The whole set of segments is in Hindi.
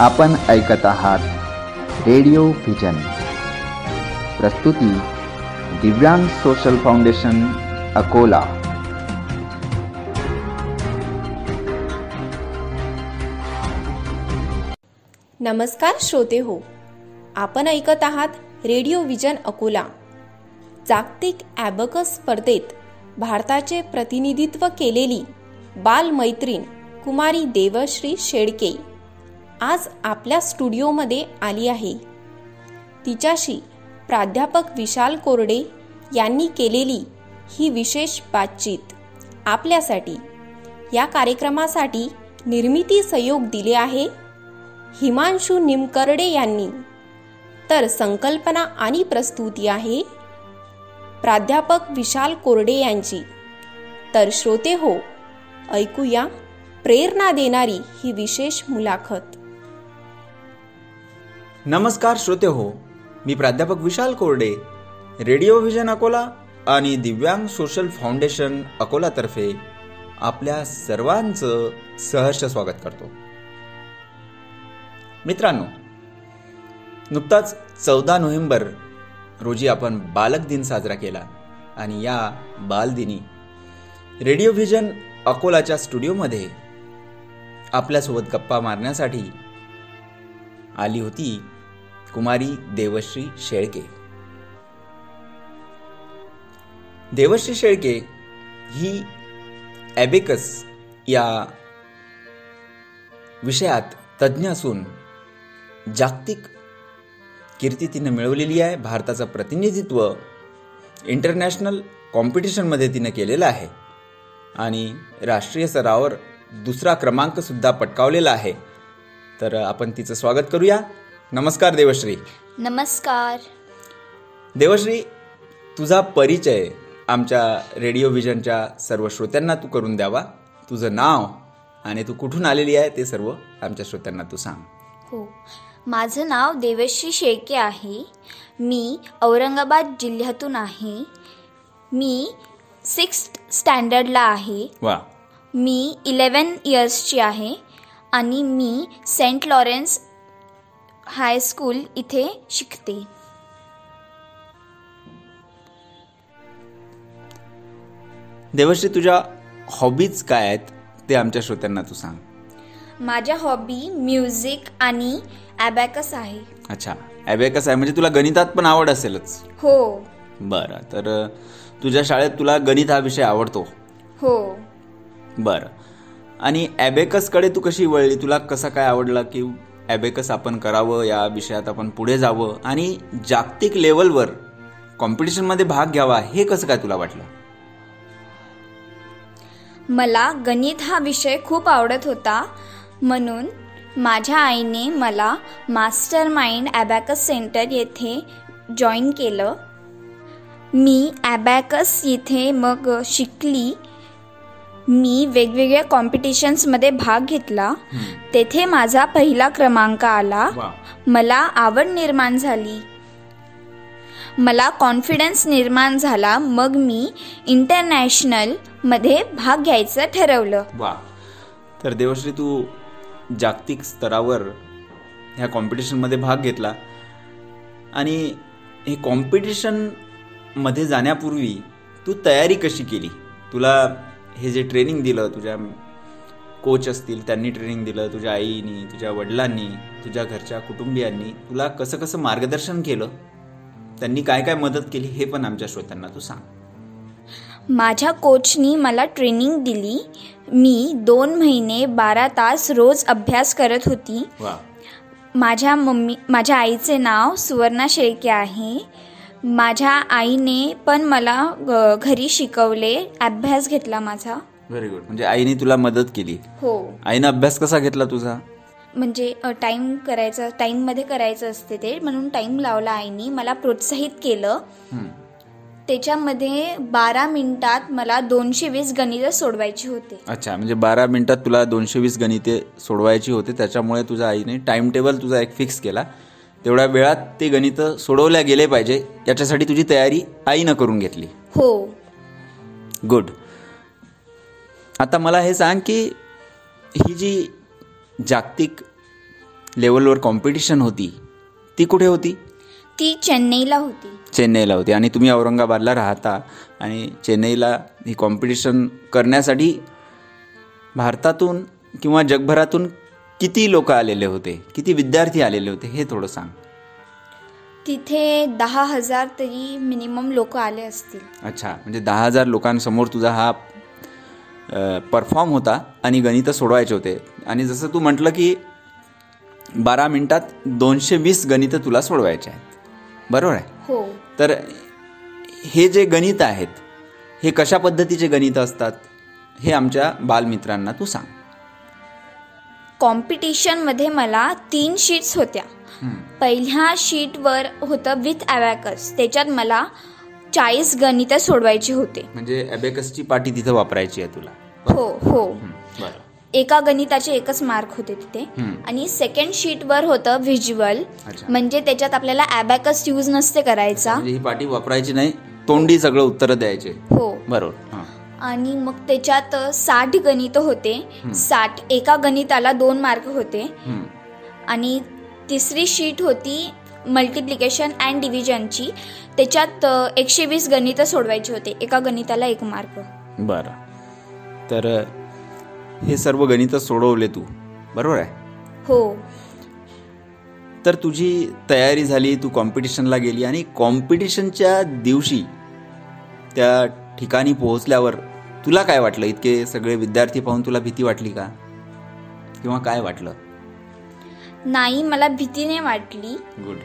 आपण ऐकत आहात रेडिओ व्हिजन प्रस्तुती दिव्यांग सोशल फाउंडेशन अकोला. नमस्कार श्रोते हो आपण ऐकत आहात रेडिओ व्हिजन अकोला. जागतिक ॲबकस स्पर्धेत भारताचे प्रतिनिधित्व केलेली बालमैत्रीण कुमारी देवश्री शेडके. आज आपल्या स्टुडिओमध्ये आली आहे. तिच्याशी प्राध्यापक विशाल कोरडे यांनी केलेली ही विशेष बातचीत आपल्यासाठी या कार्यक्रमासाठी निर्मिती सहयोग दिले आहे हिमांशू निमकर्डे यांनी. तर संकल्पना आणि प्रस्तुती आहे प्राध्यापक विशाल कोरडे यांची. तर श्रोते हो ऐकूया प्रेरणा देणारी ही विशेष मुलाखत. नमस्कार श्रोते हो मी प्राध्यापक विशाल कोरडे रेडिओ व्हिजन अकोला आणि दिव्यांग सोशल फाउंडेशन अकोलातर्फे आपल्या सर्वांचं सहर्ष स्वागत करतो. मित्रांनो नुकताच चौदा नोव्हेंबर रोजी आपण बालक दिन साजरा केला आणि या बालदिनी रेडिओ व्हिजन अकोलाच्या स्टुडिओमध्ये आपल्यासोबत गप्पा मारण्यासाठी आली होती कुमारी देवश्री शेळके. देवश्री शेळके ही ॲबेकस या विषयात तज्ज्ञ असून जागतिक कीर्ती तिनं मिळवलेली आहे. भारताचं प्रतिनिधित्व इंटरनॅशनल कॉम्पिटिशनमध्ये तिनं केलेलं आहे. आणि राष्ट्रीय स्तरावर दुसरा क्रमांकसुद्धा पटकावलेला आहे. तर आपण तिचं स्वागत करूया. नमस्कार देवश्री. नमस्कार. देवश्री तुझा परिचय आमच्या रेडिओ व्हिजनच्या सर्व श्रोत्यांना तू करून द्यावा. तुझं नाव आणि तू कुठून आलेली आहे ते सर्व आमच्या श्रोत्यांना तू सांग. हो. माझं नाव देवश्री शेळके आहे. मी औरंगाबाद जिल्ह्यातून आहे. मी सिक्स स्टँडर्डला आहे. वा. मी इलेवन इयर्सची आहे. आणि मी सेंट लॉरेन्स हायस्कूल इथे शिकते. देवश्री तुझ्या हॉबीज काय आहेत ते आमच्या श्रोत्यांना तू सांग. माझ्या हॉबी म्युझिक आणि ॲबॅकस आहे. अच्छा ॲबेकस आहे. म्हणजे तुला गणितात पण आवड असेलच. हो. बरं तर तुझ्या शाळेत तुला गणित हा विषय आवडतो. हो. बरं. आणि ॲबेकसकडे तू कशी वळली? तुला कसा काय आवडला की ॲबेकस आपण करावं या विषयात आपण पुढे जावं? आणि जागतिक लेवलवर कॉम्पिटिशनमध्ये भाग घ्यावा हे कसं काय तुला वाटलं? मला गणित हा विषय खूप आवडत होता. म्हणून माझ्या आईने मला मास्टर माइंड ॲबॅकस सेंटर येथे जॉईन केलं. मी ॲबॅकस येथे मग शिकली. मी वेगवेगळ्या कॉम्पिटिशन्समध्ये भाग घेतला. तेथे माझा पहिला क्रमांक आला. मला आवड निर्माण झाली. मला कॉन्फिडन्स निर्माण झाला. मग मी इंटरनॅशनलमध्ये भाग घ्यायचं ठरवलं. वा. तर देवश्री तू जागतिक स्तरावर ह्या कॉम्पिटिशनमध्ये भाग घेतला. आणि हे कॉम्पिटिशनमध्ये जाण्यापूर्वी तू तयारी कशी केली? तुला हे जे ट्रेनिंग दिलं तुझ्या कोच असतील त्यांनी ट्रेनिंग दिलं तुझ्या आईनी तुझ्या वडिलांनी तुझ्या घरच्या कुटुंबियांनी तुला कसं कसं मार्गदर्शन केलं? त्यांनी काय काय मदत केली हे पण आमच्या श्रोत्यांना तू सांग. माझ्या कोचनी मला ट्रेनिंग दिली. मी दोन महिने बारा तास रोज अभ्यास करत होती. माझ्या मम्मी माझ्या आईचे नाव सुवर्णा शेळके आहे. माझ्या आईने पण मला घरी शिकवले अभ्यास घेतला माझा. व्हेरी गुड म्हणजे आईने तुला मदत केली. हो. आईनं अभ्यास कसा घेतला तुझा? म्हणजे टाईम करायचं टाईममध्ये करायचं असते ते म्हणून टाईम लावला आईनी मला प्रोत्साहित केलं. त्याच्यामध्ये बारा मिनिटात मला दोनशे वीस गणितं सोडवायची होते. अच्छा म्हणजे बारा मिनिटात तुला दोनशे वीस गणिते सोडवायची होते त्याच्यामुळे तुझ्या आईने टाइम टेबल तुझा एक फिक्स केला. तेवढ्या वेळात ते गणितं सोडवल्या गेले पाहिजे. याच्यासाठी तुझी तयारी आईनं करून घेतली. हो. गुड आता मला हे सांग की ही जी जागतिक लेवलवर कॉम्पिटिशन होती ती कुठे होती? ती चेन्नईला होती. चेन्नईला होती. आणि तुम्ही औरंगाबादला राहता आणि चेन्नईला ही कॉम्पिटिशन करण्यासाठी भारतातून किंवा जगभरातून किती लोक आलेले होते? किती विद्यार्थी आलेले होते? हे थोडं सांग. तिथे दहा हजार तरी मिनिमम लोक आले असतील. अच्छा म्हणजे दहा हजार लोकांसमोर तुझा हा परफॉर्म होता आणि गणितं सोडवायचे होते. आणि जसं तू म्हटलं की बारा मिनिटात दोनशे वीस गणितं तुला सोडवायचे आहेत. बरोबर आहे? हो. तर हे जे गणित आहेत हे कशा पद्धतीचे गणित असतात? हे आमच्या बालमित्रांना तू सांग. कॉम्पिटिशनमध्ये मला तीन शीट्स होत्या. पहिल्या शीटवर होतं विथ ॲवॅकस त्याच्यात मला चाळीस गणितं सोडवायची होते. म्हणजे अबेकसची पाटी तिथं वापरायची आहे तुला. हो हो. एका गणिताचे एकच मार्क होते तिथे. आणि सेकंड शीटवर होतं व्हिज्युअल. म्हणजे त्याच्यात आपल्याला ॲबॅकस यूज नसते करायचा. म्हणजे ही पाटी वापरायची नाही तोंडी सगळं उत्तरं द्यायचे. हो. बरोबर. आणि मग त्याच्यात साठ गणित होते. साठ एका गणिताला दोन मार्क होते. आणि तिसरी शीट होती मल्टिप्लिकेशन अँड डिव्हिजनची. त्याच्यात एकशे वीस गणितं सोडवायची होते. एका गणिताला एक मार्क. बरं. तर हे सर्व गणितं सोडवले तू. बरोबर आहे? हो. तर तुझी तयारी झाली तू कॉम्पिटिशनला गेली आणि कॉम्पिटिशनच्या दिवशी त्या ठिकाणी पोहोचल्यावर तुला काय वाटलं? इतके सगळे विद्यार्थी पाहून तुला भीती वाटली का? किंवा काय वाटलं? नाही मला भीती नाही वाटली. गुड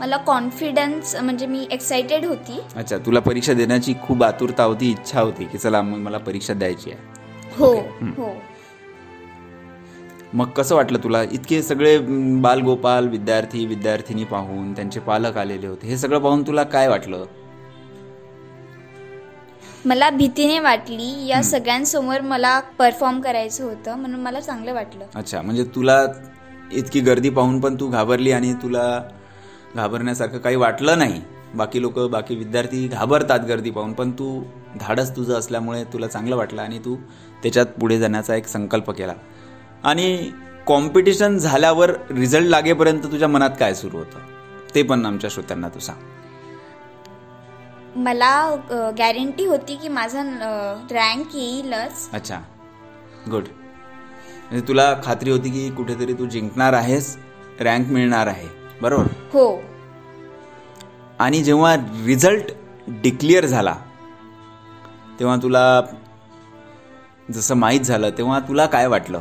मला कॉन्फिडन्स म्हणजे मी एक्साइटेड होती. अच्छा तुला परीक्षा देण्याची खूप आतुरता होती इच्छा होती की चला मग मला परीक्षा द्यायची आहे. हो हो. मग कसं वाटलं तुला? इतके सगळे बालगोपाल विद्यार्थी विद्यार्थिनी पाहून त्यांचे पालक आलेले होते हे सगळं पाहून तुला काय वाटलं? मला भीतीने वाटली. या सगळ्यांसमोर मला परफॉर्म करायचं होतं म्हणून मला चांगलं वाटलं. अच्छा म्हणजे तुला इतकी गर्दी पाहून पण तू घाबरली आणि तुला घाबरण्यासारखं काही वाटलं नाही? बाकी लोक बाकी विद्यार्थी घाबरतात गर्दी पाहून पण तू धाडस तुझं असल्यामुळे तुला चांगलं वाटलं आणि तू त्याच्यात पुढे जाण्याचा एक संकल्प केला. आणि कॉम्पिटिशन झाल्यावर रिझल्ट लागेपर्यंत तुझ्या मनात काय सुरू होतं? ते पण आमच्या श्रोत्यांना तू सांग. मला गॅरंटी होती की माझा रँक येईलच. अच्छा. गुड म्हणजे तुला खात्री होती की कुठेतरी तू जिंकणार आहेस रँक मिळणार आहे. बरोबर? हो. आणि जेव्हा रिझल्ट डिक्लेअर झाला तेव्हा तुला जसं माहीत झालं तेव्हा तुला काय वाटलं?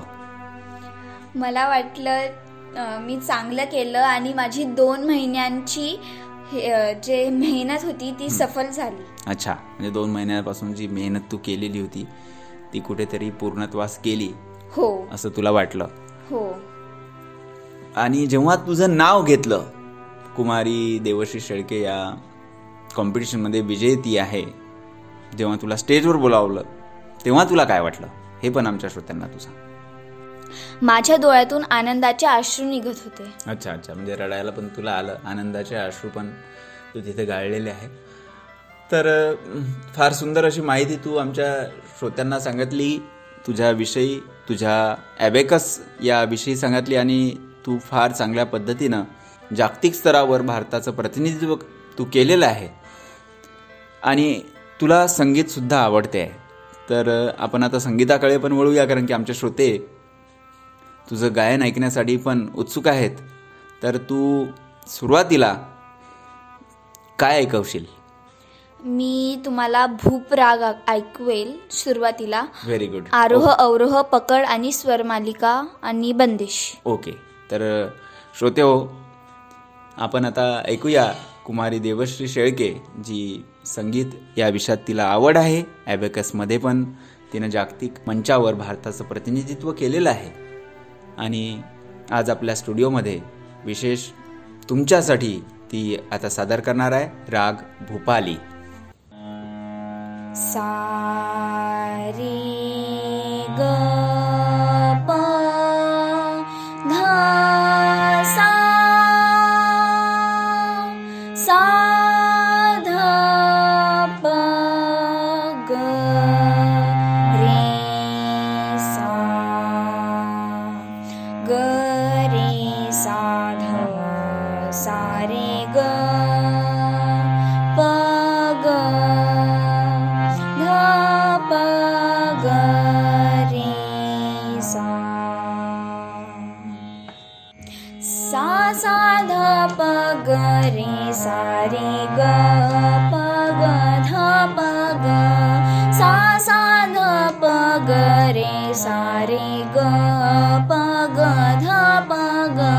मला वाटलं मी चांगलं केलं आणि माझी दोन महिन्यांची जे मेहनत होती ती सफल झाली. अच्छा म्हणजे दोन महिन्यापासून जी मेहनत तू केलेली होती ती कुठेतरी पूर्णत्वास गेली. हो. असं तुला वाटलं? हो. आणि जेव्हा तुझं नाव घेतलं कुमारी देवश्री शेळके या कॉम्पिटिशनमध्ये विजेती आहे जेव्हा तुला स्टेजवर बोलावलं तेव्हा तुला काय वाटलं? हे पण आमच्या श्रोत्यांना तू सांग. माझ्या डोळ्यातून आनंदाचे अश्रू निघत होते. अच्छा अच्छा. म्हणजे रडायला पण तुला आलं. आनंदाचे अश्रू पण तू तिथे गाळलेले आहे. तर फार सुंदर अशी माहिती तू आमच्या श्रोत्यांना सांगितली. तुझ्याविषयी तुझ्या ॲबेकस याविषयी सांगितली आणि तू फार चांगल्या पद्धतीनं जागतिक स्तरावर भारताचं प्रतिनिधित्व तू केलेलं आहे. आणि तुला संगीतसुद्धा आवडते आहे. तर आपण आता संगीताकडे पण वळूया कारण की आमचे श्रोते तुझं गायन ऐकण्यासाठी पण उत्सुक आहेत तर तू सुरुवातीला काय ऐकवशील? मी तुम्हाला भूप राग ऐकवेल सुरुवातीला. व्हेरी गुड आरोह अवरोह पकड आणि स्वरमालिका आणि बंदिश. ओके तर श्रोते हो आपण आता ऐकूया कुमारी देवश्री शेळके जी संगीत या विषयात तिला आवड आहे. ॲबेकसमध्ये पण तिनं जागतिक मंचावर भारताचं प्रतिनिधित्व केलेलं आहे. आणि आज आपल्या स्टुडिओमध्ये विशेष तुमच्यासाठी ती आता सादर करणार आहे राग भूपाली. सा ग सा रे सा रे ग प ग ध प ग। सा सा ध प ग रे सा रे ग प ग ध प ग।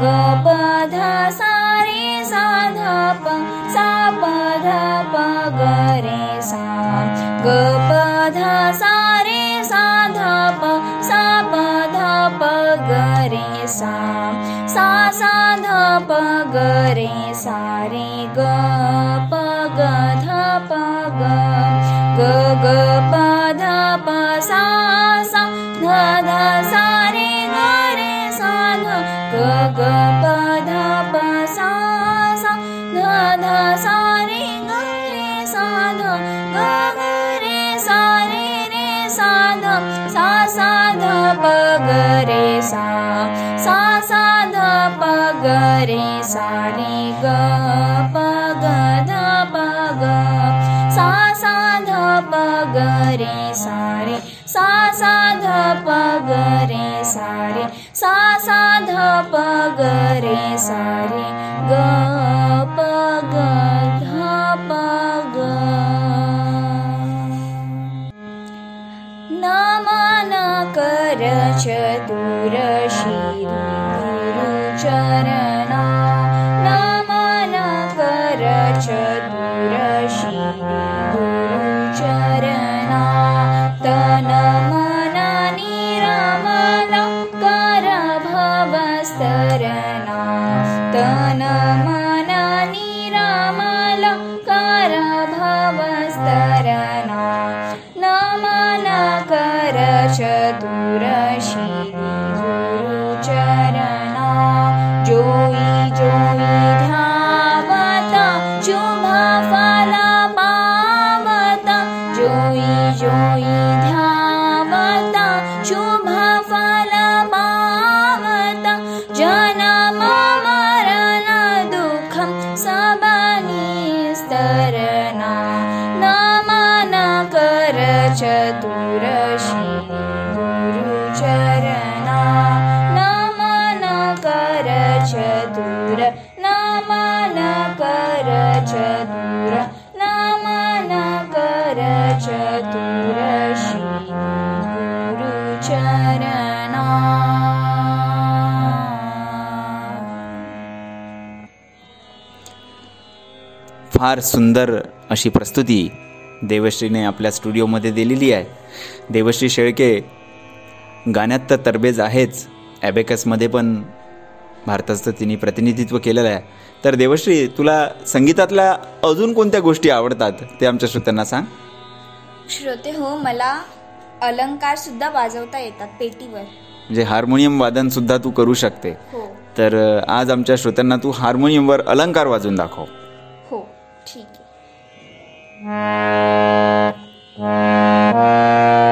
ग प ध सा रे सा ध प सा प ध प ग रे सा। ग प ध सा रे सा ध प सा प ध प ग रे सा सा सा ध प ग रे सा रे ग प ग ध प ग ग ग प ध प सा सा ध ध सा रे ग रे सा ध ग ग प ध प सा सा ध ध सा रे ग रे सा ध ग ग रे सा रे रे सा ध सा सा ध प ग रे सा गरे सारे ग पगरे सारे साध पगरे सारे सा साध प गरे रे रे रे रे े सा रे ग Hare फार सुंदर अशी प्रस्तुती देवश्रीने आपल्या स्टुडिओमध्ये दिलेली आहे. देवश्री शेळके गाण्यात तर तरबेज आहेच. ॲबेकसमध्ये पण भारताचं तिने प्रतिनिधित्व केलेलं आहे. तर देवश्री तुला संगीतातल्या अजून कोणत्या गोष्टी आवडतात ते आमच्या श्रोत्यांना सांग. श्रोते हो मला अलंकार सुद्धा वाजवता येतात पेटीवर. म्हणजे हार्मोनियम वादन सुद्धा तू करू शकते. हो. तर आज आमच्या श्रोत्यांना तू हार्मोनियमवर अलंकार वाजवून दाखव. हो Thank you.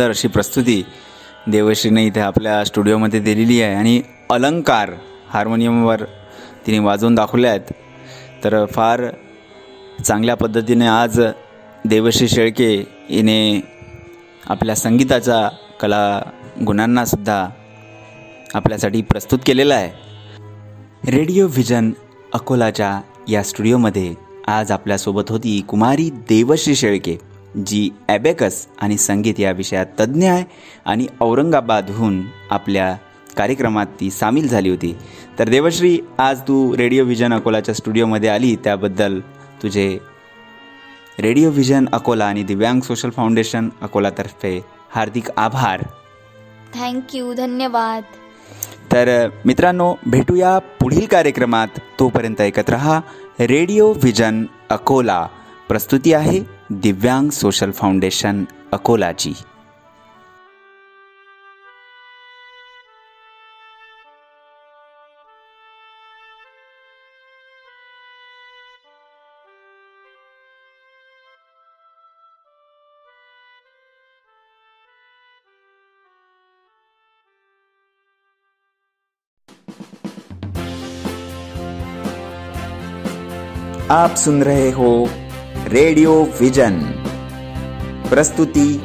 सुंदर अशी प्रस्तुती देवश्रीने इथे आपल्या स्टुडिओमध्ये दिलेली आहे. आणि अलंकार हार्मोनियमवर तिने वाजवून दाखवले आहेत. तर फार चांगल्या पद्धतीने आज देवश्री शेळके हिने आपल्या संगीताचा कला गुणांनासुद्धा आपल्यासाठी प्रस्तुत केलेला आहे. रेडिओ व्हिजन अकोलाच्या या स्टुडिओमध्ये आज आपल्यासोबत होती कुमारी देवश्री शेळके. जी ॲबेकस आणि संगीत या विषयात तज्ज्ञ आहे आणि औरंगाबादहून आपल्या कार्यक्रमात ती सामील झाली होती. तर देवश्री आज तू रेडिओ व्हिजन अकोलाच्या स्टुडिओमध्ये आली त्याबद्दल तुझे रेडिओ व्हिजन अकोला आणि दिव्यांग सोशल फाउंडेशन अकोलातर्फे हार्दिक आभार. थँक्यू धन्यवाद. तर मित्रांनो भेटूया पुढील कार्यक्रमात. तोपर्यंत ऐकत रहा रेडिओ व्हिजन अकोला. प्रस्तुती आहे दिव्यांग सोशल फाउंडेशन अकोलाची. आप सुन रहे हो रेडियो विजन। प्रस्तुति,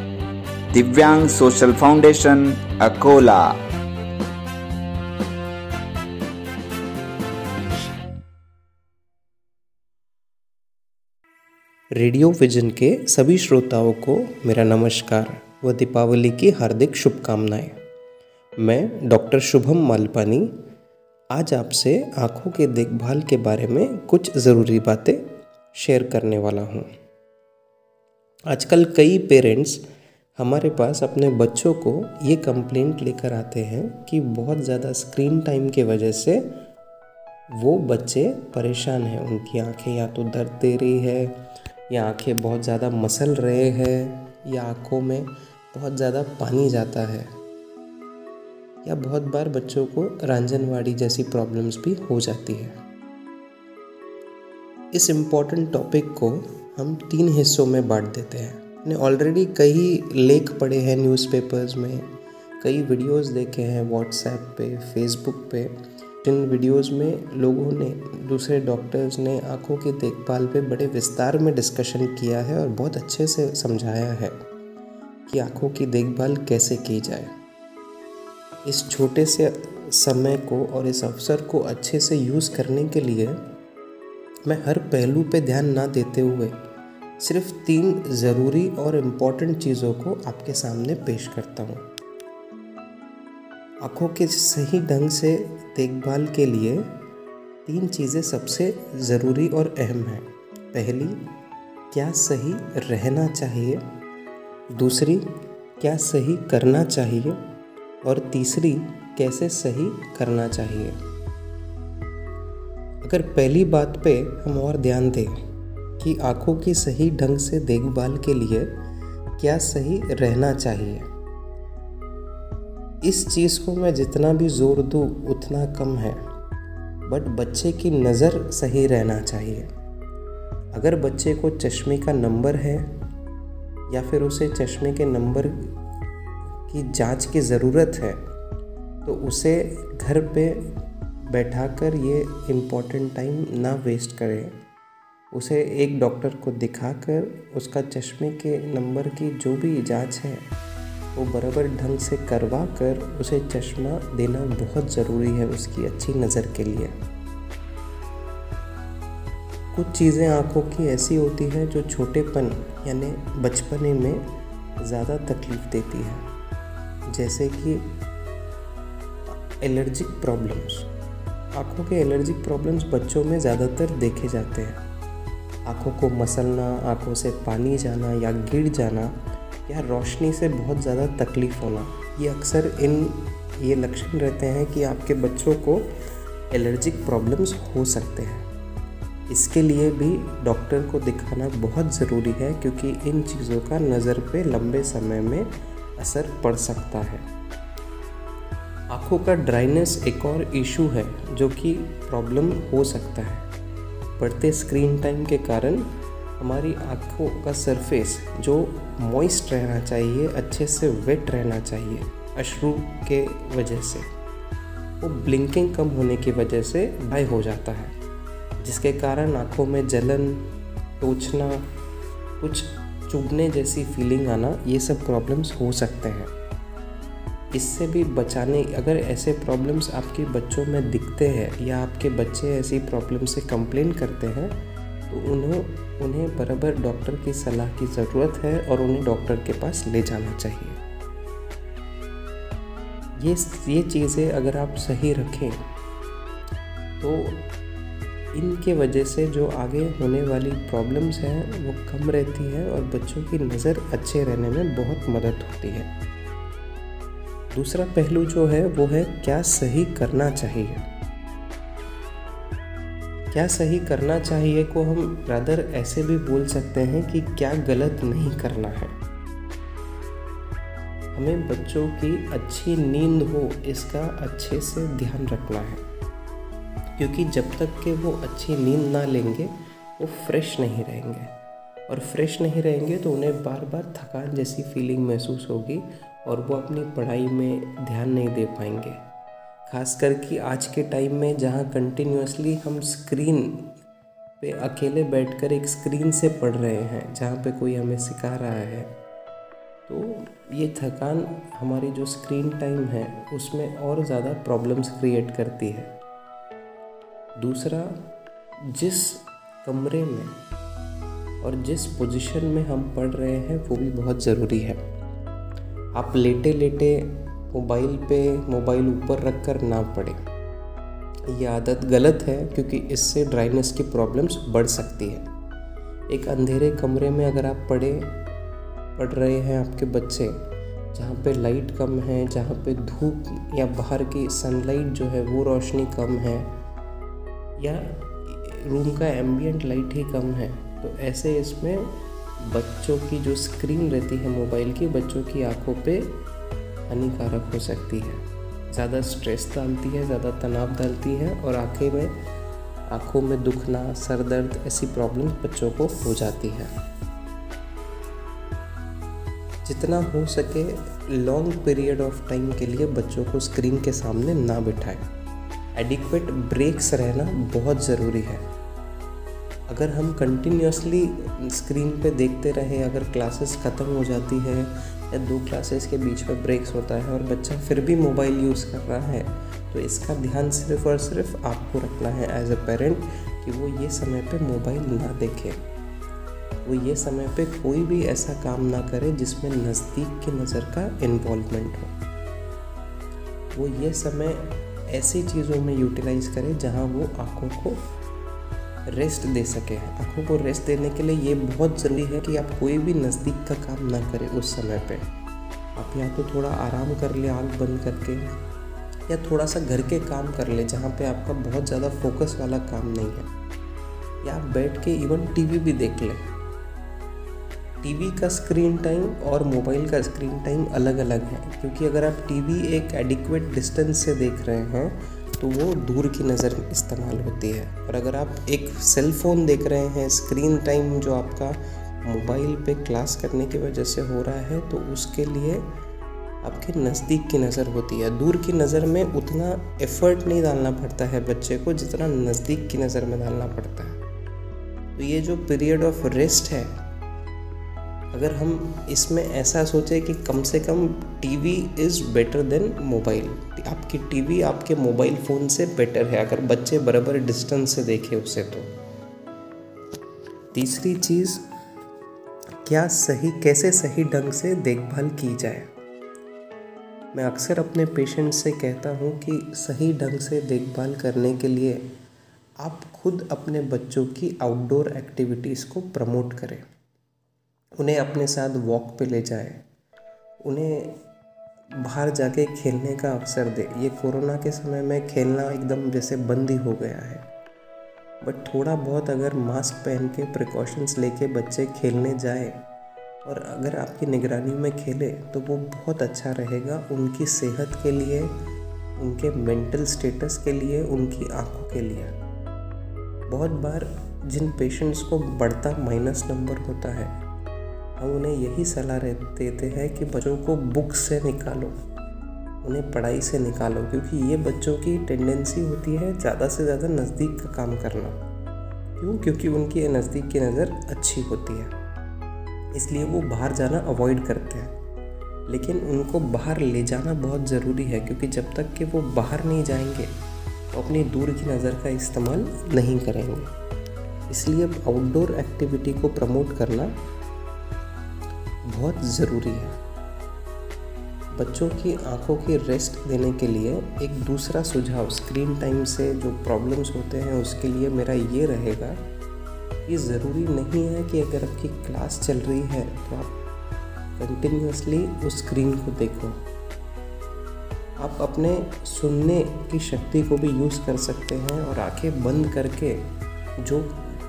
Divyang social foundation, Akola. Radio vision के सभी श्रोताओं को मेरा नमस्कार व दीपावली की हार्दिक शुभकामनाएँ। मैं डॉक्टर शुभम मालपानी, आज आपसे आँखों के देखभाल के बारे में कुछ ज़रूरी बातें शेयर करने वाला हूँ। आजकल कई पेरेंट्स हमारे पास अपने बच्चों को ये कंप्लेंट लेकर आते हैं कि बहुत ज़्यादा स्क्रीन टाइम के वजह से वो बच्चे परेशान हैं। उनकी आँखें या तो दर्द दे रही है, या आँखें बहुत ज़्यादा मसल रहे हैं, या आँखों में बहुत ज़्यादा पानी जाता है, या बहुत बार बच्चों को रांझनवाड़ी जैसी प्रॉब्लम्स भी हो जाती है। इस इंपॉर्टेंट टॉपिक को हम तीन हिस्सों में बांट देते हैं। मैंने ऑलरेडी कई लेख पढ़े हैं न्यूज़पेपर्स में, कई वीडियोस देखे हैं व्हाट्सएप पे फेसबुक पे। जिन वीडियोस में लोगों ने, दूसरे डॉक्टर्स ने आँखों की देखभाल पे बड़े विस्तार में डिस्कशन किया है और बहुत अच्छे से समझाया है कि आँखों की देखभाल कैसे की जाए। इस छोटे से समय को और इस अवसर को अच्छे से यूज़ करने के लिए मैं हर पहलू पे ध्यान ना देते हुए सिर्फ़ तीन ज़रूरी और इंपॉर्टेंट चीज़ों को आपके सामने पेश करता हूँ। आँखों के सही ढंग से देखभाल के लिए तीन चीज़ें सबसे ज़रूरी और अहम हैं। पहली, क्या सही रहना चाहिए? दूसरी, क्या सही करना चाहिए? और तीसरी, कैसे सही करना चाहिए? अगर पहली बात पे हम और ध्यान दें कि आँखों की सही ढंग से देखभाल के लिए क्या सही रहना चाहिए, इस चीज़ को मैं जितना भी ज़ोर दूँ उतना कम है। बट बच्चे की नज़र सही रहना चाहिए। अगर बच्चे को चश्मे का नंबर है या फिर उसे चश्मे के नंबर की जाँच की ज़रूरत है तो उसे घर पे बैठाकर ये इम्पोर्टेंट टाइम ना वेस्ट करें। उसे एक डॉक्टर को दिखाकर उसका चश्मे के नंबर की जो भी जाँच है, वो बराबर ढंग से करवा कर उसे चश्मा देना बहुत ज़रूरी है उसकी अच्छी नज़र के लिए। कुछ चीज़ें आँखों की ऐसी होती हैं जो छोटेपन यानी बचपने में ज़्यादा तकलीफ़ देती है, जैसे कि एलर्जिक प्रॉब्लम्स आँखों के एलर्जिक प्रॉब्लम्स बच्चों में ज़्यादातर देखे जाते हैं। आँखों को मसलना, आँखों से पानी जाना या गिर जाना या रोशनी से बहुत ज़्यादा तकलीफ़ होना, ये अक्सर इन, ये लक्षण रहते हैं कि आपके बच्चों को एलर्जिक प्रॉब्लम्स हो सकते हैं। इसके लिए भी डॉक्टर को दिखाना बहुत ज़रूरी है क्योंकि इन चीज़ों का नज़र पे लंबे समय में असर पड़ सकता है। आँखों का ड्राइनेस एक और इशू है जो कि प्रॉब्लम हो सकता है। बढ़ते स्क्रीन टाइम के कारण हमारी आँखों का सरफेस जो मॉइस्ट रहना चाहिए, अच्छे से वेट रहना चाहिए, अश्रु के वजह से। वो ब्लिंकिंग कम होने की वजह से ड्राई हो जाता है, जिसके कारण आँखों में जलन, टोचना, कुछ चुभने जैसी फीलिंग आना, ये सब प्रॉब्लम्स हो सकते हैं। इससे भी बचाने, अगर ऐसे प्रॉब्लम्स आपके बच्चों में दिखते हैं या आपके बच्चे ऐसी प्रॉब्लम से कंप्लेन करते हैं तो उन्हें उन्हें बराबर डॉक्टर की सलाह की ज़रूरत है और उन्हें डॉक्टर के पास ले जाना चाहिए। ये ये चीज़ें अगर आप सही रखें तो इनके वजह से जो आगे होने वाली प्रॉब्लम्स हैं, वो कम रहती है और बच्चों की नज़र अच्छे रहने में बहुत मदद होती है। दूसरा पहलू जो है, वो है क्या सही करना चाहिए। क्या सही करना चाहिए को हम रादर ऐसे भी बोल सकते हैं कि क्या गलत नहीं करना है। हमें बच्चों की अच्छी नींद हो, इसका अच्छे से ध्यान रखना है। क्योंकि जब तक के वो अच्छी नींद ना लेंगे, वो फ्रेश नहीं रहेंगे। और फ्रेश नहीं रहेंगे तो उन्हें बार बार थकान जैसी फीलिंग महसूस होगी और वो अपनी पढ़ाई में ध्यान नहीं दे पाएँगे। खासकर कि आज के टाइम में जहाँ कंटिन्यूसली हम स्क्रीन पे अकेले बैठकर एक स्क्रीन से पढ़ रहे हैं, जहाँ पे कोई हमें सिखा रहा है तो ये थकान हमारी जो स्क्रीन टाइम है, उसमें और ज़्यादा प्रॉब्लम्स क्रिएट करती है। दूसरा, जिस कमरे में और जिस पोजीशन में हम पढ़ रहे हैं, वो भी बहुत ज़रूरी है। आप लेटे लेटे मोबाइल पे मोबाइल ऊपर रख कर ना पढ़ें। ये आदत गलत है क्योंकि इससे ड्राइनेस की प्रॉब्लम्स बढ़ सकती है। एक अंधेरे कमरे में अगर आप पढ़े, पढ़ रहे हैं आपके बच्चे, जहाँ पे लाइट कम है, जहाँ पे धूप या बाहर की सनलाइट जो है वो रोशनी कम है, या रूम का एम्बियंट लाइट ही कम है तो ऐसे इसमें बच्चों की जो स्क्रीन रहती है मोबाइल की, बच्चों की आँखों पे हानिकारक हो सकती है। ज़्यादा स्ट्रेस डालती है, ज़्यादा तनाव डालती है और आँखें में, आँखों में दुखना, सर दर्द, ऐसी प्रॉब्लम बच्चों को हो जाती है। जितना हो सके लॉन्ग पीरियड ऑफ़ टाइम के लिए बच्चों को स्क्रीन के सामने ना बिठाएँ। एडिक्वेट ब्रेक्स रहना बहुत ज़रूरी है। अगर हम कंटिन्यूसली स्क्रीन पे देखते रहे, अगर क्लासेस ख़त्म हो जाती है, या दो क्लासेस के बीच में ब्रेक्स होता है और बच्चा फिर भी मोबाइल यूज़ कर रहा है तो इसका ध्यान सिर्फ़ और सिर्फ़ आपको रखना है एज अ पेरेंट कि वो ये समय पे मोबाइल ना देखे। वो ये समय पे कोई भी ऐसा काम ना करे जिसमें नज़दीक की नज़र का इन्वॉल्वमेंट हो। वो ये समय ऐसी चीज़ों में यूटिलाइज करे जहाँ वो आँखों को रेस्ट दे सके आँखों को रेस्ट देने के लिए ये बहुत ज़रूरी है कि आप कोई भी नज़दीक का काम ना करें उस समय पे। आप या तो थोड़ा आराम कर ले, आँख बंद करके, या थोड़ा सा घर के काम कर ले, जहाँ पे आपका बहुत ज़्यादा फोकस वाला काम नहीं है। या आप बैठ के इवन टीवी भी देख लें। टीवी का स्क्रीन टाइम और मोबाइल का स्क्रीन टाइम अलग अलग है, क्योंकि अगर आप टीवी एक एडिक्वेट डिस्टेंस से देख रहे हैं तो वो दूर की नज़र इस्तेमाल होती है। और अगर आप एक सेल फ़ोन देख रहे हैं स्क्रीन टाइम जो आपका मोबाइल पे क्लास करने की वजह से हो रहा है तो उसके लिए आपके नज़दीक की नज़र होती है। दूर की नज़र में उतना एफर्ट नहीं डालना पड़ता है बच्चे को, जितना नज़दीक की नज़र में डालना पड़ता है। तो ये जो पीरियड ऑफ़ रेस्ट है अगर हम इसमें ऐसा सोचें कि कम से कम TV is better than mobile आपकी टीवी आपके मोबाइल फ़ोन से बेटर है, अगर बच्चे बराबर डिस्टेंस से देखें उसे तो। तीसरी चीज़, क्या सही, कैसे सही ढंग से देखभाल की जाए? मैं अक्सर अपने पेशेंट से कहता हूँ कि सही ढंग से देखभाल करने के लिए आप खुद अपने बच्चों की आउटडोर एक्टिविटीज़ को प्रमोट करें। उन्हें अपने साथ वॉक पे ले जाए। उन्हें बाहर जाके खेलने का अवसर दे। ये कोरोना के समय में खेलना एकदम जैसे बंद ही हो गया है। बट थोड़ा बहुत अगर मास्क पहन के प्रिकॉशंस लेके बच्चे खेलने जाए और अगर आपकी निगरानी में खेले तो वो बहुत अच्छा रहेगा उनकी सेहत के लिए, उनके मेंटल स्टेटस के लिए, उनकी आँखों के लिए। बहुत बार जिन पेशेंट्स को बढ़ता माइनस नंबर होता है हम उन्हें यही सलाह रह, देते हैं कि बच्चों को बुक से निकालो, उन्हें पढ़ाई से निकालो, क्योंकि ये बच्चों की टेंडेंसी होती है ज़्यादा से ज़्यादा नज़दीक का काम करना। क्यों? क्योंकि उनकी नज़दीक की नज़र अच्छी होती है। इसलिए वो बाहर जाना अवॉइड करते हैं। लेकिन उनको बाहर ले जाना बहुत ज़रूरी है, क्योंकि जब तक कि वो बाहर नहीं जाएँगे तो अपनी दूर की नज़र का इस्तेमाल नहीं करेंगे। इसलिए आउटडोर एक्टिविटी को प्रमोट करना बहुत ज़रूरी है। बच्चों की आँखों की रेस्ट देने के लिए एक दूसरा सुझाव स्क्रीन टाइम से जो प्रॉब्लम्स होते हैं उसके लिए मेरा ये रहेगा कि ज़रूरी नहीं है कि अगर आपकी क्लास चल रही है तो आप कंटिन्यूसली उस स्क्रीन को देखो। आप अपने सुनने की शक्ति को भी यूज़ कर सकते हैं और आँखें बंद करके जो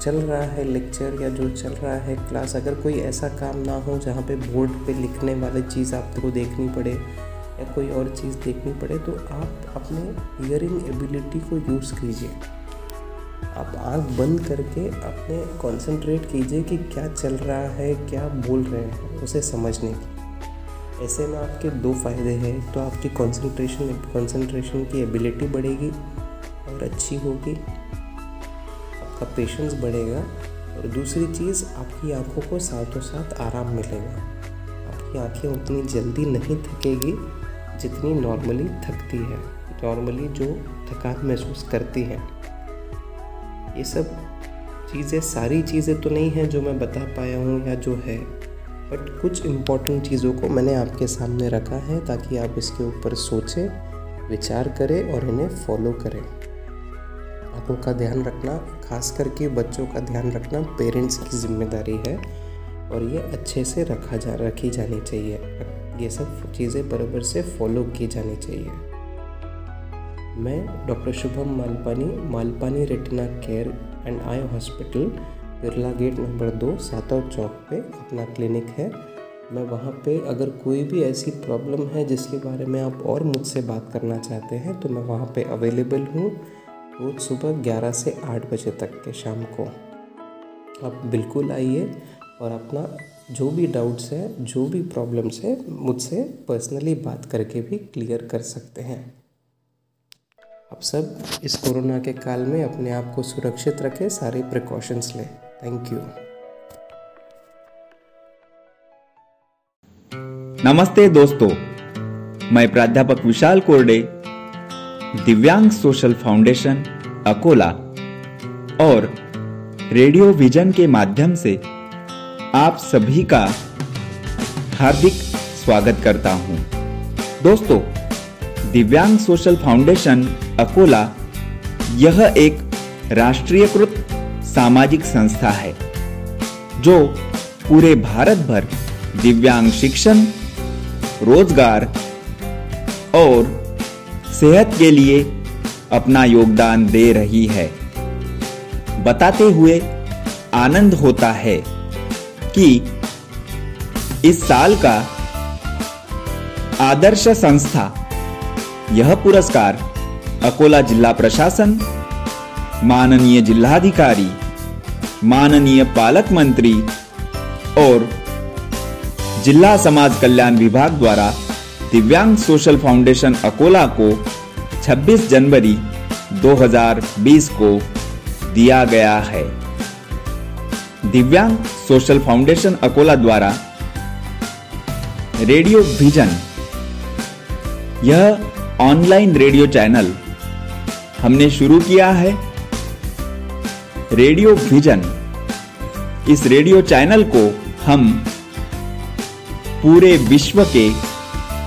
चल रहा है लेक्चर या जो चल रहा है क्लास अगर कोई ऐसा काम ना हो जहाँ पे बोर्ड पे लिखने वाली चीज़ आपको देखनी पड़े या कोई और चीज़ देखनी पड़े तो आप अपने हियरिंग एबिलिटी को यूज़ कीजिए। आप आँख बंद करके अपने कंसंट्रेट कीजिए कि क्या चल रहा है, क्या बोल रहे हैं, उसे समझने की ऐसे में आपके दो फ़ायदे हैं तो आपकी कंसंट्रेशन कंसंट्रेशन की एबिलिटी बढ़ेगी और अच्छी होगी। आपका पेशेंस बढ़ेगा और दूसरी चीज़, आपकी आँखों को साथों साथ आराम मिलेगा। आपकी आँखें उतनी जल्दी नहीं थकेगी जितनी नॉर्मली थकती है। नॉर्मली जो थकान महसूस करती है। ये सब चीज़ें, सारी चीज़ें तो नहीं हैं जो मैं बता पाया हूँ या जो है। बट कुछ इंपॉर्टेंट चीज़ों को मैंने आपके सामने रखा है ताकि आप इसके ऊपर सोचें, विचार करें और इन्हें फॉलो करें। आँखों का ध्यान रखना, खास करके बच्चों का ध्यान रखना पेरेंट्स की ज़िम्मेदारी है और ये अच्छे से रखा जा, रखी जानी चाहिए। ये सब चीज़ें बराबर से फॉलो की जानी चाहिए। मैं doctor Shubham Malpani Malpani retina care and eye hospital, Birla gate number दो सातव चौक पे अपना क्लिनिक है। मैं वहाँ पे अगर कोई भी ऐसी प्रॉब्लम है जिसके बारे में आप और मुझसे बात करना चाहते हैं तो मैं वहाँ पे अवेलेबल हूँ। रोज़ सुबह 11 से 8 बजे तक के शाम को। आप बिल्कुल आइए और अपना जो भी डाउट्स है, जो भी प्रॉब्लम्स है, मुझसे पर्सनली बात करके भी क्लियर कर सकते हैं। आप सब इस कोरोना के काल में अपने आप को सुरक्षित रखें, सारे प्रिकॉशंस लें। थैंक यू नमस्ते दोस्तों, मैं प्राध्यापक विशाल कोरडे दिव्यांग सोशल फाउंडेशन, अकोला और रेडियो विजन के माध्यम से आप सभी का हार्दिक स्वागत करता हूँ। दोस्तों, दिव्यांग सोशल फाउंडेशन, अकोला, यह एक राष्ट्रीयकृत सामाजिक संस्था है, जो पूरे भारत भर दिव्यांग शिक्षण, रोज़गार और सेहत के लिए अपना योगदान दे रही है। बताते हुए आनंद होता है कि इस साल का आदर्श संस्था, यह पुरस्कार अकोला जिला प्रशासन, माननीय जिलाधिकारी, माननीय पालक मंत्री और जिला समाज कल्याण विभाग द्वारा दिव्यांग सोशल फाउंडेशन अकोला को 26 जनवरी 2020 को दिया गया है। दिव्यांग सोशल फाउंडेशन अकोला द्वारा रेडियो विजन, यह ऑनलाइन रेडियो चैनल हमने शुरू किया है। रेडियो विजन, इस रेडियो चैनल को हम पूरे विश्व के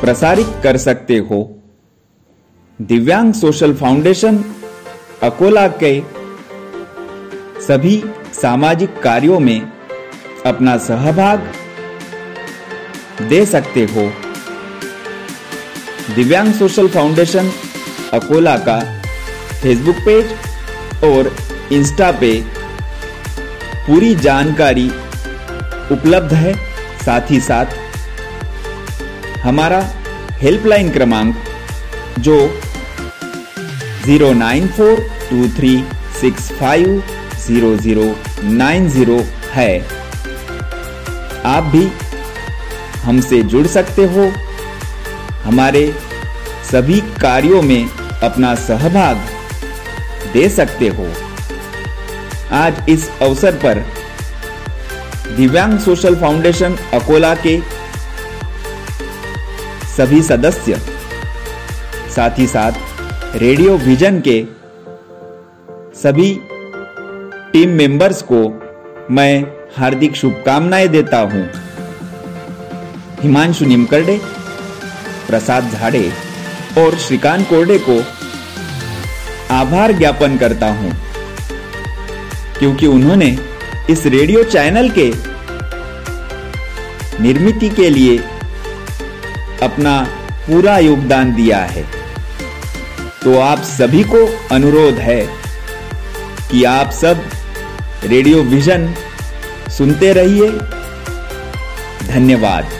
प्रसारित कर सकते हो। दिव्यांग सोशल फाउंडेशन, अकोला के सभी सामाजिक कार्यों में अपना सहभाग दे सकते हो। दिव्यांग सोशल फाउंडेशन, अकोला का फेसबुक पेज और इंस्टा पे पूरी जानकारी उपलब्ध है। साथ ही साथ हमारा हेल्पलाइन क्रमांक जो zero nine four two three six five zero zero nine zero है। आप भी हमसे जुड़ सकते हो। हमारे सभी कार्यों में अपना सहभाग दे सकते हो। आज इस अवसर पर दिव्यांग सोशल फाउंडेशन अकोला के सभी सदस्य, साथ ही साथ रेडियो विजन के सभी टीम मेंबर्स को मैं हार्दिक शुभकामनाएँ देता हूँ। हिमांशु निमकरडे, प्रसाद झाड़े और श्रीकांत कोरडे को आभार ज्ञापन करता हूँ, क्योंकि उन्होंने इस रेडियो चैनल के निर्मिति के लिए अपना पूरा योगदान दिया है। तो आप सभी को अनुरोध है कि आप सब रेडियो विजन सुनते रहिए। धन्यवाद।